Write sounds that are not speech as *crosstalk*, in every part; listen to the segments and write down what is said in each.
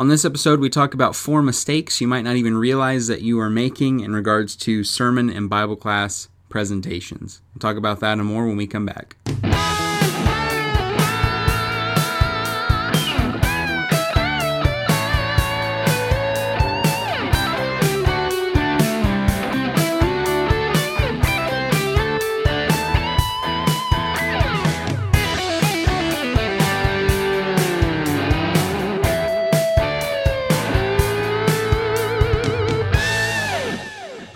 On this episode, we talk about four mistakes you might not even realize that you are making in regards to sermon and Bible class presentations. We'll talk about that and more when we come back.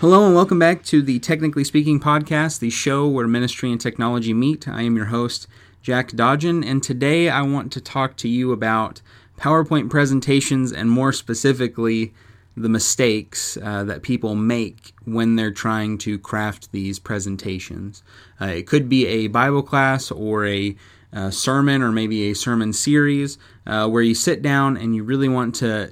Hello and welcome back to the Technically Speaking podcast, the show where ministry and technology meet. I am your host, Jack Dodgen, and today I want to talk to you about PowerPoint presentations and more specifically, the mistakes uh, that people make when they're trying to craft these presentations. Uh, it could be a Bible class or a uh, sermon or maybe a sermon series uh, where you sit down and you really want to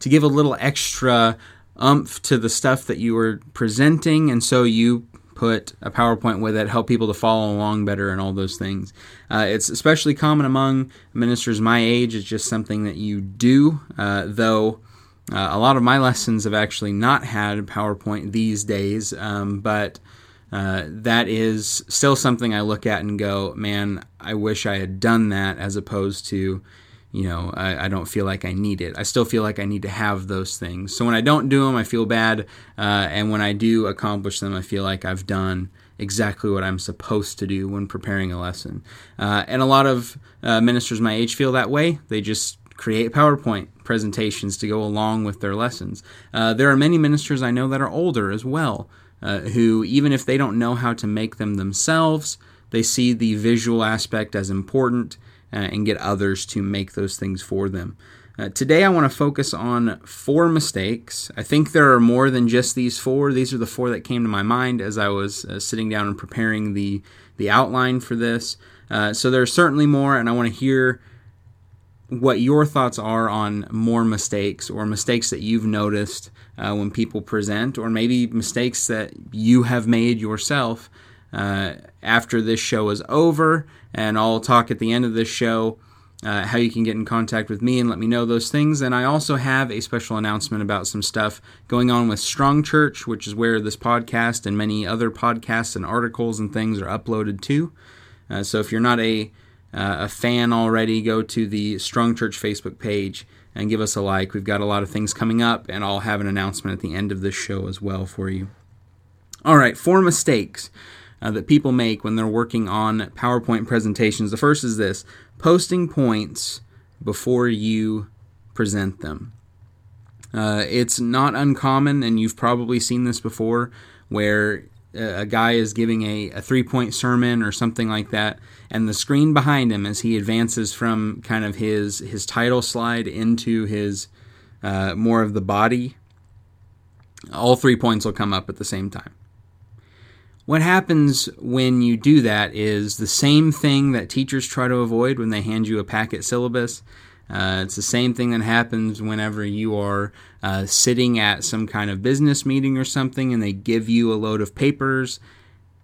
to give a little extra umph to the stuff that you were presenting, and so you put a PowerPoint with it, help people to follow along better, and all those things. Uh, it's especially common among ministers my age. It's just something that you do, uh, though. Uh, a lot of my lessons have actually not had PowerPoint these days, um, but uh, that is still something I look at and go, man, I wish I had done that as opposed to you know, I, I, don't feel like I need it. I still feel like I need to have those things. So when I don't do them, I feel bad. Uh, and when I do accomplish them, I feel like I've done exactly what I'm supposed to do when preparing a lesson. Uh, and a lot of uh, ministers my age feel that way. They just create PowerPoint presentations to go along with their lessons. Uh, there are many ministers I know that are older as well, uh, who, even if they don't know how to make them themselves, they see the visual aspect as important and get others to make those things for them. Uh, today, I want to focus on four mistakes. I think there are more than just these four. These are the four that came to my mind as I was uh, sitting down and preparing the the outline for this. Uh, so there are certainly more, and I want to hear what your thoughts are on more mistakes or mistakes that you've noticed uh, when people present, or maybe mistakes that you have made yourself uh, after this show is over. And I'll talk at the end of this show uh, how you can get in contact with me and let me know those things. And I also have a special announcement about some stuff going on with Strong Church, which is where this podcast and many other podcasts and articles and things are uploaded to. Uh, so if you're not a uh, a fan already, go to the Strong Church Facebook page and give us a like. We've got a lot of things coming up, and I'll have an announcement at the end of this show as well for you. All right, four mistakes uh, that people make when they're working on PowerPoint presentations. The first is this posting points before you present them. Uh, it's not uncommon, and you've probably seen this before, where a guy is giving a, a three point sermon or something like that, and the screen behind him as he advances from kind of his, his title slide into his uh, more of the body, all three points will come up at the same time. What happens when you do that is the same thing that teachers try to avoid when they hand you a packet syllabus. Uh, it's the same thing that happens whenever you are uh, sitting at some kind of business meeting or something and they give you a load of papers.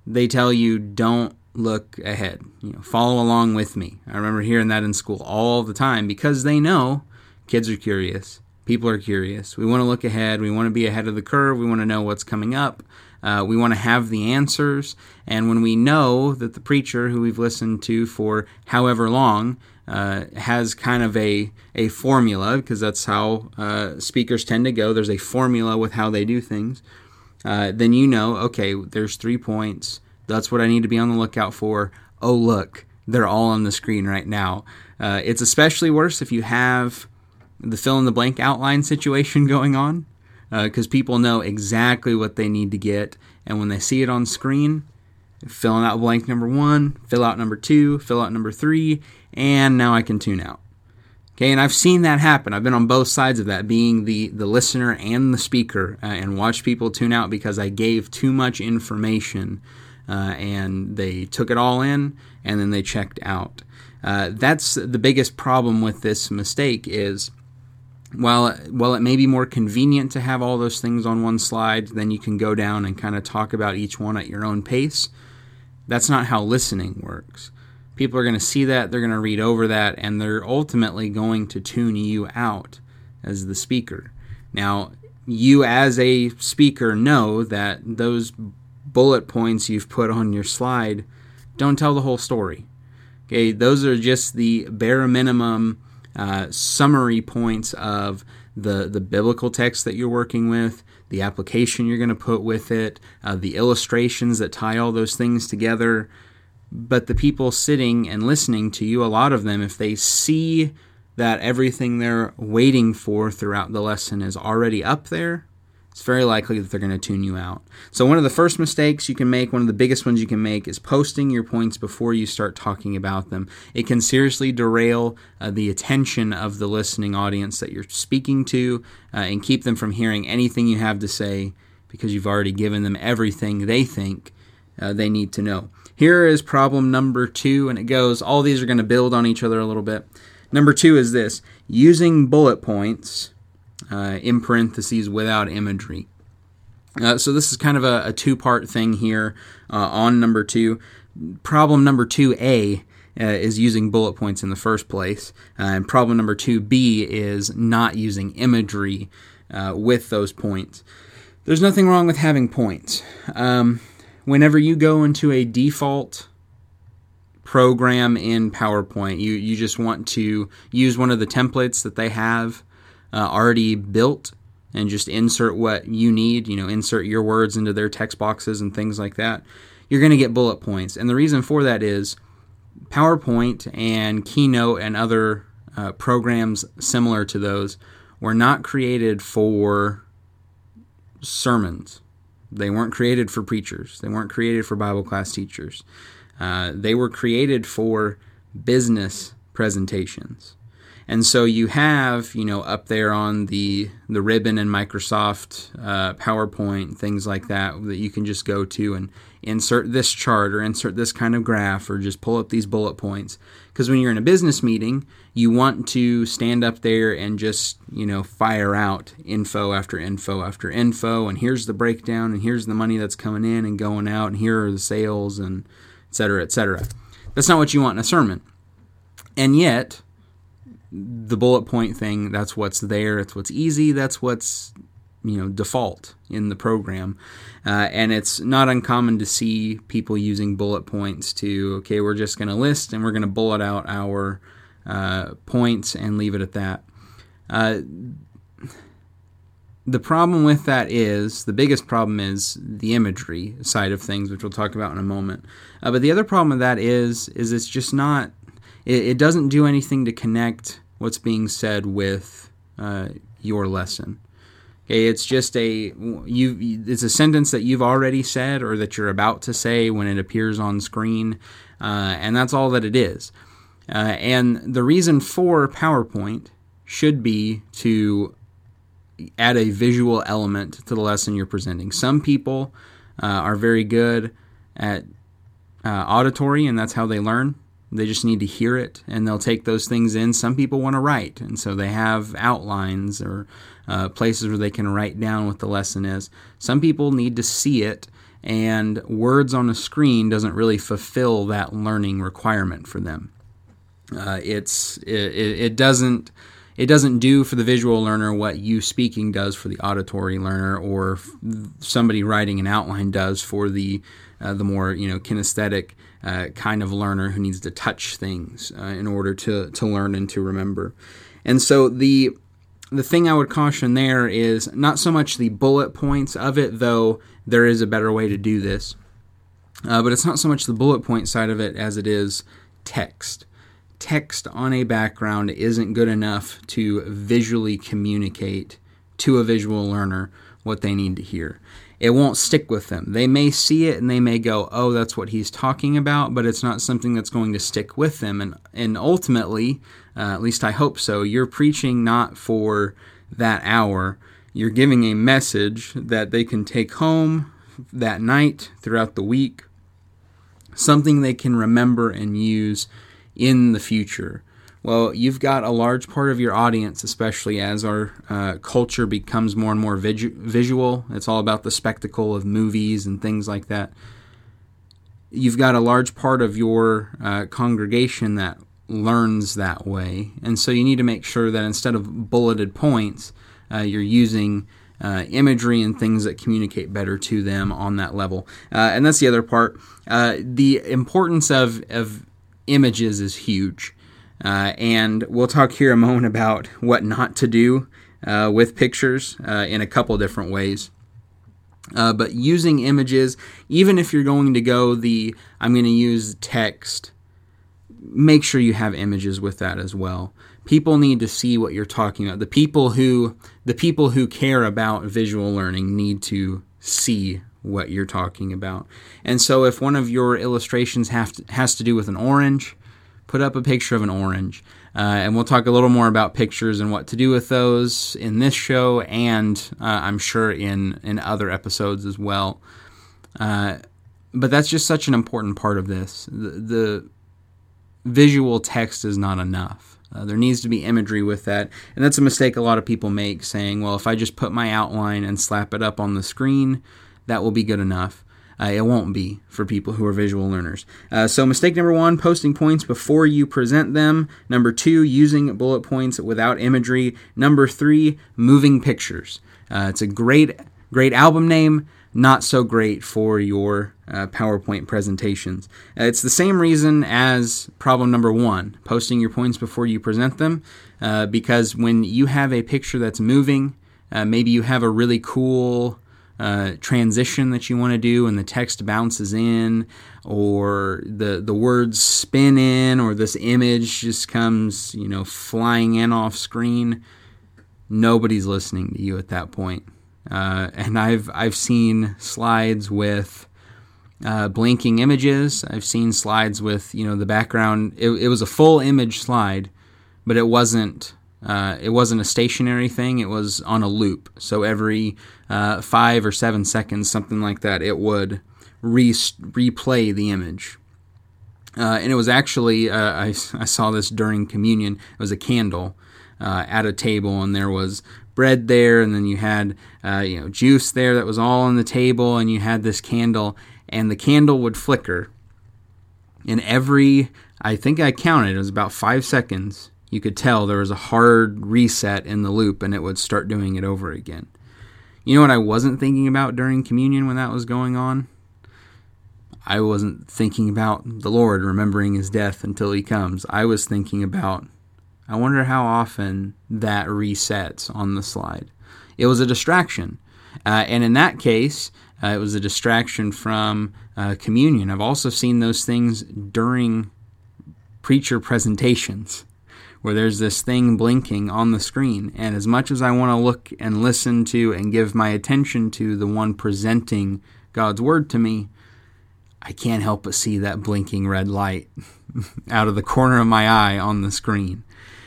They tell you, don't look ahead. You know, follow along with me. I remember hearing that in school all the time because they know kids are curious. People are curious. We want to look ahead. We want to be ahead of the curve. We want to know what's coming up. Uh, we want to have the answers. And when we know that the preacher who we've listened to for however long uh, has kind of a, a formula, because that's how uh, speakers tend to go, there's a formula with how they do things, uh, then you know, okay, there's three points. That's what I need to be on the lookout for. Oh, look, they're all on the screen right now. Uh, it's especially worse if you have the fill in the blank outline situation *laughs* going on because uh, people know exactly what they need to get. And when they see it on screen, filling out blank number one, fill out number two, fill out number three, and now I can tune out. Okay, and I've seen that happen. I've been on both sides of that, being the, the listener and the speaker, uh, and watched people tune out because I gave too much information uh, and they took it all in and then they checked out. Uh, that's the biggest problem with this mistake is while while it may be more convenient to have all those things on one slide, then you can go down and kind of talk about each one at your own pace. That's not how listening works. People are going to see that, they're going to read over that, and they're ultimately going to tune you out as the speaker. Now, you as a speaker know that those bullet points you've put on your slide don't tell the whole story. Okay, those are just the bare minimum uh, summary points of the the biblical text that you're working with, the application you're going to put with it, uh, the illustrations that tie all those things together. But the people sitting and listening to you, a lot of them, if they see that everything they're waiting for throughout the lesson is already up there, it's very likely that they're going to tune you out. So, one of the first mistakes you can make, one of the biggest ones you can make, is posting your points before you start talking about them. It can seriously derail uh, the attention of the listening audience that you're speaking to uh, and keep them from hearing anything you have to say because you've already given them everything they think uh, they need to know. Here is problem number two, and it goes all these are going to build on each other a little bit. Number two is this using bullet points uh, in parentheses without imagery. Uh, so this is kind of a, a two part thing here uh, on number two. Problem number two A uh, is using bullet points in the first place, uh, and problem number two B is not using imagery uh, with those points. There's nothing wrong with having points. Um, whenever you go into a default program in PowerPoint, you, you just want to use one of the templates that they have uh, already built and just insert what you need, you know, insert your words into their text boxes and things like that, you're going to get bullet points. And the reason for that is PowerPoint and Keynote and other uh, programs similar to those were not created for sermons. They weren't created for preachers. They weren't created for Bible class teachers. Uh, they were created for business presentations. And so you have, you know, up there on the the ribbon in Microsoft uh, PowerPoint, things like that, that you can just go to and insert this chart or insert this kind of graph or just pull up these bullet points. Because when you're in a business meeting, you want to stand up there and just, you know, fire out info after info after info. And here's the breakdown, and here's the money that's coming in and going out, and here are the sales, and et cetera, et cetera. That's not what you want in a sermon. And yet, the bullet point thing that's what's there it's what's easy that's what's you know default in the program. Uh, and it's not uncommon to see people using bullet points to okay we're just going to list and we're going to bullet out our uh, points and leave it at that. Uh, the problem with that is the biggest problem is the imagery side of things which we'll talk about in a moment. Uh, but the other problem with that is is it's just not it, it doesn't do anything to connect what's being said with uh, your lesson. Okay, it's just a you. It's a sentence that you've already said or that you're about to say when it appears on screen, uh, and that's all that it is. Uh, and the reason for PowerPoint should be to add a visual element to the lesson you're presenting. Some people uh, are very good at uh, auditory, and that's how they learn. They just need to hear it and they'll take those things in. Some people want to write, and so they have outlines or uh, places where they can write down what the lesson is. Some people need to see it, and words on a screen doesn't really fulfill that learning requirement for them. Uh, it's it, it doesn't it doesn't do for the visual learner what you speaking does for the auditory learner, or somebody writing an outline does for the uh, the more you know kinesthetic uh, kind of learner who needs to touch things uh, in order to to learn and to remember. And so the the thing I would caution there is not so much the bullet points of it, though there is a better way to do this. Uh, but it's not so much the bullet point side of it as it is text. Text on a background isn't good enough to visually communicate to a visual learner what they need to hear it won't stick with them. They may see it and they may go, "Oh, that's what he's talking about," but it's not something that's going to stick with them. And and ultimately, uh, at least I hope so. You're preaching not for that hour. You're giving a message that they can take home that night throughout the week, something they can remember and use in the future. Well, you've got a large part of your audience, especially as our uh, culture becomes more and more visu- visual. It's all about the spectacle of movies and things like that. You've got a large part of your uh, congregation that learns that way. And so you need to make sure that instead of bulleted points, uh, you're using uh, imagery and things that communicate better to them on that level. Uh, and that's the other part. Uh, the importance of, of images is huge. Uh, and we'll talk here a moment about what not to do uh, with pictures uh, in a couple different ways. but using images, even if you're going to go the I'm going to use text, make sure you have images with that as well people need to see what you're talking about. The people who the people who care about visual learning need to see what you're talking about. And so if one of your illustrations have to, has to do with an orange, put up a picture of an orange. Uh, and we'll talk a little more about pictures and what to do with those in this show, and uh, I'm sure in in other episodes as well. Uh, but that's just such an important part of this. The, the visual text is not enough. Uh, there needs to be imagery with that. And that's a mistake a lot of people make saying, well, if I just put my outline and slap it up on the screen, that will be good enough. Uh, it won't be for people who are visual learners. Uh, so, mistake number one posting points before you present them. Number two, using bullet points without imagery. Number three, moving pictures. Uh, it's a great, great album name not so great for your uh, PowerPoint presentations. Uh, it's the same reason as problem number one posting your points before you present them, uh, because when you have a picture that's moving, maybe you have a really cool uh, transition that you want to do and the text bounces in, or the, the words spin in, or this image just comes, you know, flying in off screen. Nobody's listening to you at that point. Uh, and I've I've seen slides with uh, blinking images. I've seen slides with you know the background. It, it was a full image slide, but it wasn't uh, it wasn't a stationary thing. It was on a loop. So every uh, five or seven seconds, something like that, it would re- replay the image. Uh, and it was actually uh, I, *laughs* I saw this during communion. It was a candle at a table, and there was bread there, and then you had uh, you know juice there that was all on the table, and you had this candle, and the candle would flicker. And every, I think I counted, it was about five seconds. You could tell there was a hard reset in the loop, and it would start doing it over again. You know what I wasn't thinking about during communion when that was going on? I wasn't thinking about the Lord remembering his death until he comes. I was thinking about I wonder how often that resets on the slide. It was a distraction. Uh, and in that case, uh, it was a distraction from uh, communion. I've also seen those things during preacher presentations where there's this thing blinking on the screen. And as much as I want to look and listen to and give my attention to the one presenting God's word to me, I can't help but see that blinking red light *laughs* out of the corner of my eye on the screen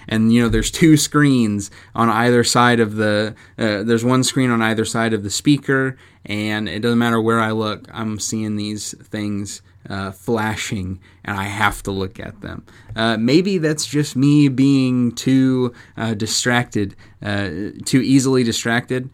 and you know there's two *laughs* screens on either side of the uh, there's one screen on either side of the speaker and it doesn't matter where i look i'm seeing these things uh, flashing and i have to look at them uh, maybe that's just me being too uh, distracted uh, too easily distracted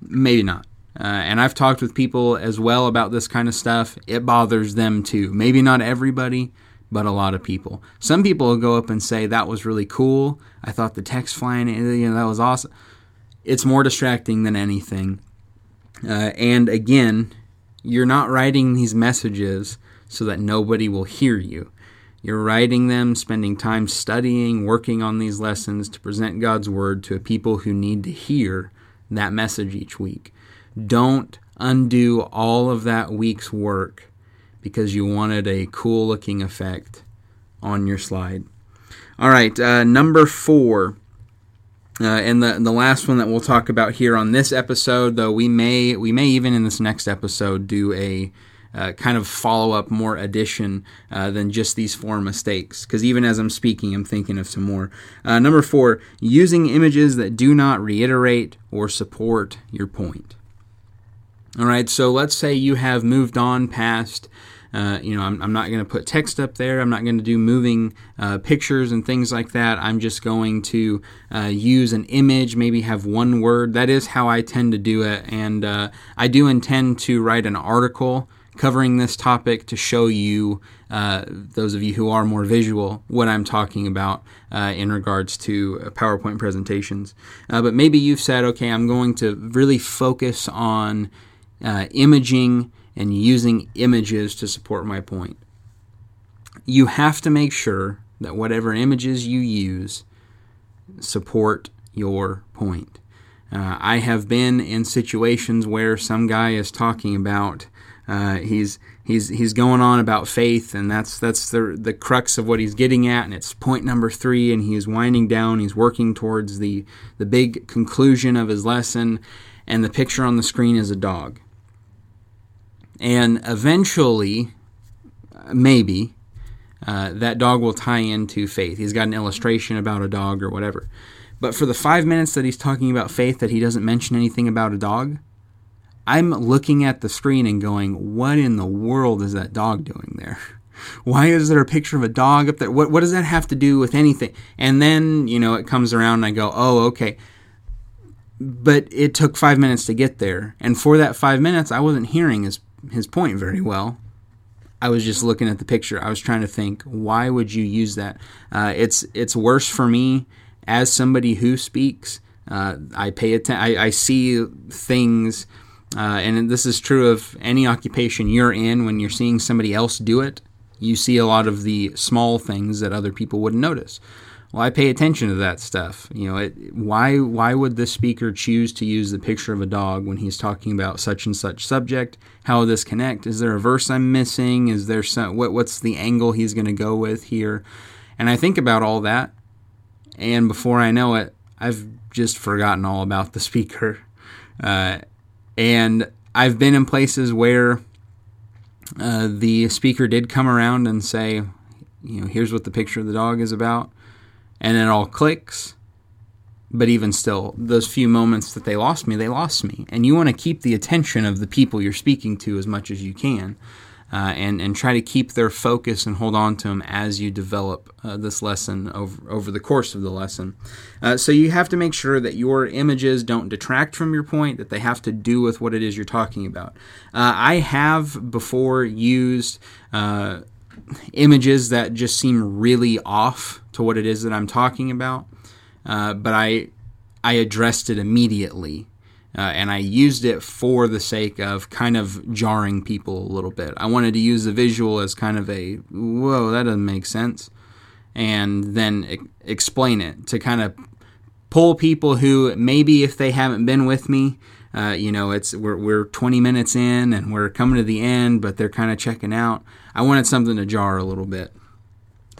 maybe not uh, and I've talked with people as well about this kind of stuff. It bothers them too. Maybe not everybody, but a lot of people. Some people will go up and say, That was really cool. I thought the text flying, you know, that was awesome. It's more distracting than anything. Uh, and again, you're not writing these messages so that nobody will hear you. You're writing them, spending time studying, working on these lessons to present God's Word to a people who need to hear that message each week. Don't undo all of that week's work because you wanted a cool looking effect on your slide. All right, uh, number four. Uh, and the the last one that we'll talk about here on this episode, though we may we may even in this next episode do a uh, kind of follow up more addition uh, than just these four mistakes. Because even as I'm speaking, I'm thinking of some more. Uh, number four, using images that do not reiterate or support your point. All right, so let's say you have moved on past uh, you know, I'm, I'm not going to put text up there. I'm not going to do moving uh, pictures and things like that. I'm just going to uh, use an image, maybe have one word. That is how I tend to do it. And uh, I do intend to write an article covering this topic to show you, uh, those of you who are more visual, what I'm talking about uh, in regards to uh, PowerPoint presentations. Uh, but maybe you've said, okay, I'm going to really focus on uh, imaging and using images to support my point. You have to make sure that whatever images you use support your point. Uh, I have been in situations where some guy is talking about uh, he's he's he's going on about faith, and that's that's the the crux of what he's getting at, and it's point number three, and he's winding down. He's working towards the the big conclusion of his lesson, and the picture on the screen is a dog. And eventually, maybe, uh, that dog will tie into faith. He's got an illustration about a dog or whatever. But for the five minutes that he's talking about faith, that he doesn't mention anything about a dog, I'm looking at the screen and going, what in the world is that dog doing there? *laughs* Why is there a picture of a dog up there? What, what does that have to do with anything? And then, you know, it comes around and I go, oh, okay. But it took five minutes to get there. And for that five minutes, I wasn't hearing his, his point very well. I was just looking at the picture. I was trying to think, why would you use that? Uh, it's it's worse for me as somebody who speaks. Uh, I pay attention. I, I see things uh, and this is true of any occupation you're in when you're seeing somebody else do it. You see a lot of the small things that other people wouldn't notice. Well, I pay attention to that stuff. You know, it, why why would this speaker choose to use the picture of a dog when he's talking about such and such subject? How will this connect? Is there a verse I'm missing? Is there some what what's the angle he's going to go with here? And I think about all that, and before I know it, I've just forgotten all about the *laughs* speaker. Uh, and I've been in places where uh, the speaker did come around and say, you know, here's what the picture of the dog is about. And it all clicks. But even still, those few moments that they lost me, they lost me. And you want to keep the attention of the people you're speaking to as much as you can uh, and and try to keep their focus and hold on to them as you develop uh, this lesson over over the course of the lesson. Uh, so you have to make sure that your images don't detract from your point; that they have to do with what it is you're talking about. Uh, I have before used uh, images that just seem really off to what it is that I'm talking about, uh, but I I addressed it immediately uh, and I used it for the sake of kind of jarring people a little bit. I wanted to use the visual as kind of a whoa, that doesn't make sense, and then e- explain it to kind of pull people who maybe if they haven't been with me, uh, you know, it's we're we're 20 minutes in and we're coming to the end, but they're kind of checking out. I wanted something to jar a little bit,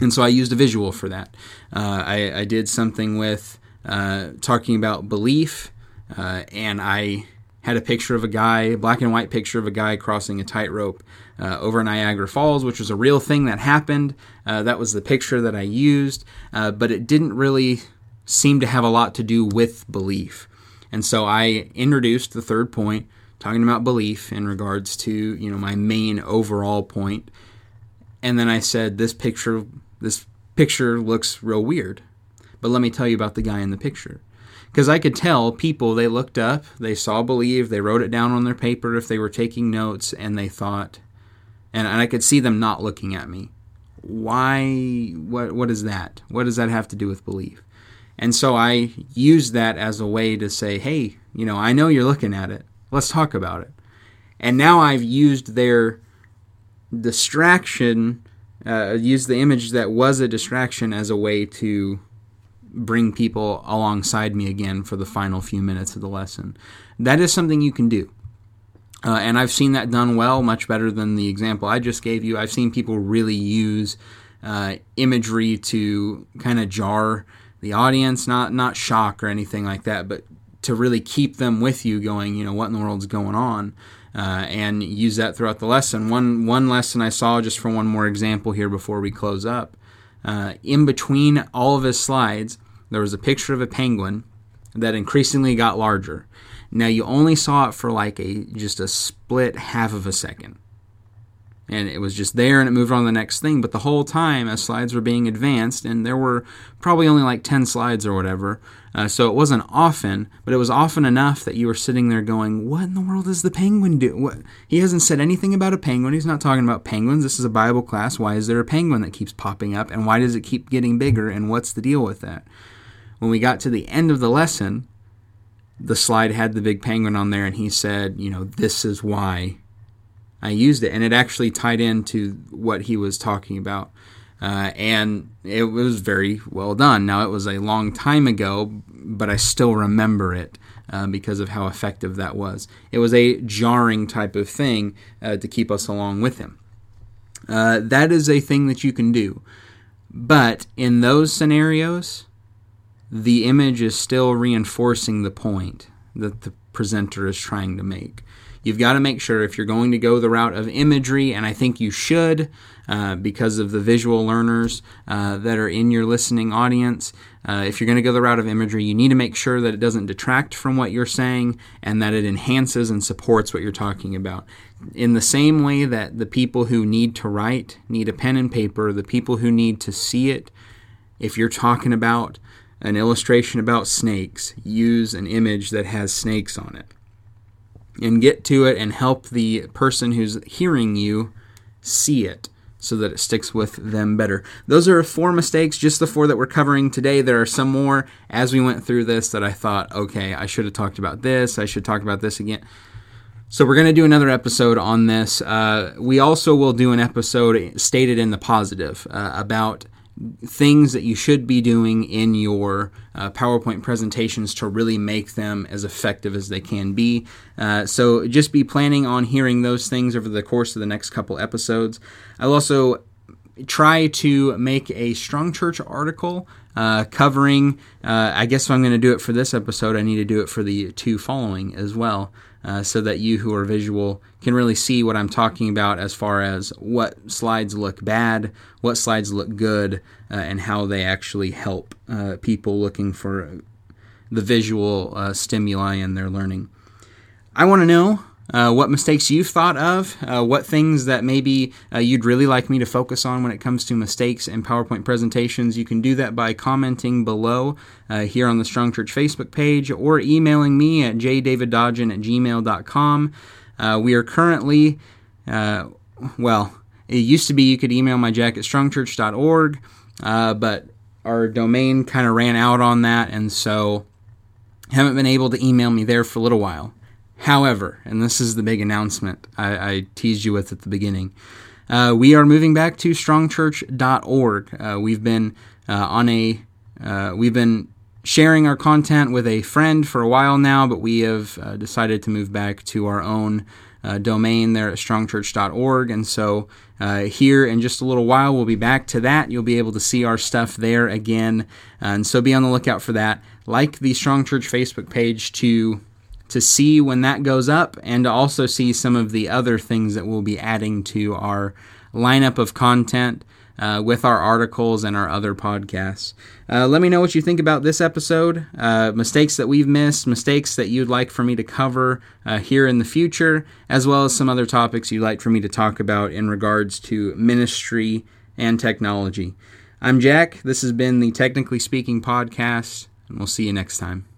and so I used a visual for that. Uh, I, I did something with uh, talking about belief uh, and I had a picture of a guy, black and white picture of a guy crossing a tightrope uh, over Niagara Falls, which was a real thing that happened. Uh, that was the picture that I used, uh, but it didn't really seem to have a lot to do with belief. And so I introduced the third point, talking about belief in regards to you know my main overall point. And then I said this picture, this picture looks real weird, but let me tell you about the guy in the picture because I could tell people they looked up, they saw believe, they wrote it down on their paper if they were taking notes, and they thought, and, and I could see them not looking at me. Why? What? What is that? What does that have to do with belief? And so I used that as a way to say, hey, you know, I know you're looking at it. Let's talk about it. And now I've used their distraction, uh, used the image that was a distraction as a way to bring people alongside me again for the final few minutes of the lesson. That is something you can do. Uh, and I've seen that done well, much better than the example I just gave you. I've seen people really use uh, imagery to kind of jar the audience, not not shock or anything like that, but to really keep them with you, going, you know, what in the world's going on, uh, and use that throughout the lesson. One one lesson I saw, just for one more example here before we close up, uh, in between all of his slides, there was a picture of a penguin that increasingly got larger. Now you only saw it for like a just a split half of a second. and it was just there and it moved on to the next thing. But the whole time, as slides were being advanced, and there were probably only like 10 slides or whatever, uh, so it wasn't often, but it was often enough that you were sitting there going, What in the world does the penguin do? What? He hasn't said anything about a penguin. He's not talking about penguins. This is a Bible class. Why is there a penguin that keeps popping up? And why does it keep getting bigger? And what's the deal with that? When we got to the end of the lesson, the slide had the big penguin on there, and he said, You know, this is why I used it. And it actually tied into what he was talking about. Uh, and it was very well done. Now, it was a long time ago, but I still remember it uh, because of how effective that was. It was a jarring type of thing uh, to keep us along with him. Uh, that is a thing that you can do. But in those scenarios, the image is still reinforcing the point that the presenter is trying to make. You've got to make sure if you're going to go the route of imagery, and I think you should uh, because of the visual learners uh, that are in your listening audience. Uh, if you're going to go the route of imagery, you need to make sure that it doesn't detract from what you're saying and that it enhances and supports what you're talking about. In the same way that the people who need to write need a pen and paper, the people who need to see it, if you're talking about an illustration about snakes, use an image that has snakes on it and get to it and help the person who's hearing you see it so that it sticks with them better. Those are four mistakes, just the four that we're covering today. There are some more as we went through this that I thought, okay, I should have talked about this. I should talk about this again. So we're going to do another episode on this. Uh, we also will do an episode stated in the positive uh, about things that you should be doing in your uh, PowerPoint presentations to really make them as effective as they can be. Uh, so just be planning on hearing those things over the course of the next couple episodes. I'll also try to make a Strong Church article uh, covering, uh, I guess I'm going to do it for this episode, I need to do it for the two following as well uh, so that you who are visual can really see what I'm talking about as far as what slides look bad, what slides look good, uh, and how they actually help uh, people looking for the visual uh, stimuli in their learning. I want to know uh, what mistakes you've thought of, uh, what things that maybe uh, you'd really like me to focus on when it comes to mistakes in PowerPoint presentations. You can do that by commenting below uh, here on the Strong Church Facebook page or emailing me at jdaviddodgen at gmail.com. Uh, we are currently, uh, well, it used to be you could email my jack at strongchurch.org, but our domain kind of ran out on that, and so haven't been able to email me there for a little while. However, and this is the big announcement I, I teased you with at the beginning, uh, we are moving back to strongchurch.org. Uh, we've been uh, on a uh, we've been sharing our content with a friend for a while now, but we have uh, decided to move back to our own uh, domain there at strongchurch.org. And so here in just a little while, we'll be back to that. You'll be able to see our stuff there again. and so be on the lookout for that. Like the Strong Church Facebook page to to see when that goes up and to also see some of the other things that we'll be adding to our lineup of content uh, with our articles and our other podcasts. Uh, let me know what you think about this episode, uh, mistakes that we've missed, mistakes that you'd like for me to cover uh, here in the future, as well as some other topics you'd like for me to talk about in regards to ministry and technology. I'm Jack. This has been the Technically Speaking podcast, and we'll see you next time.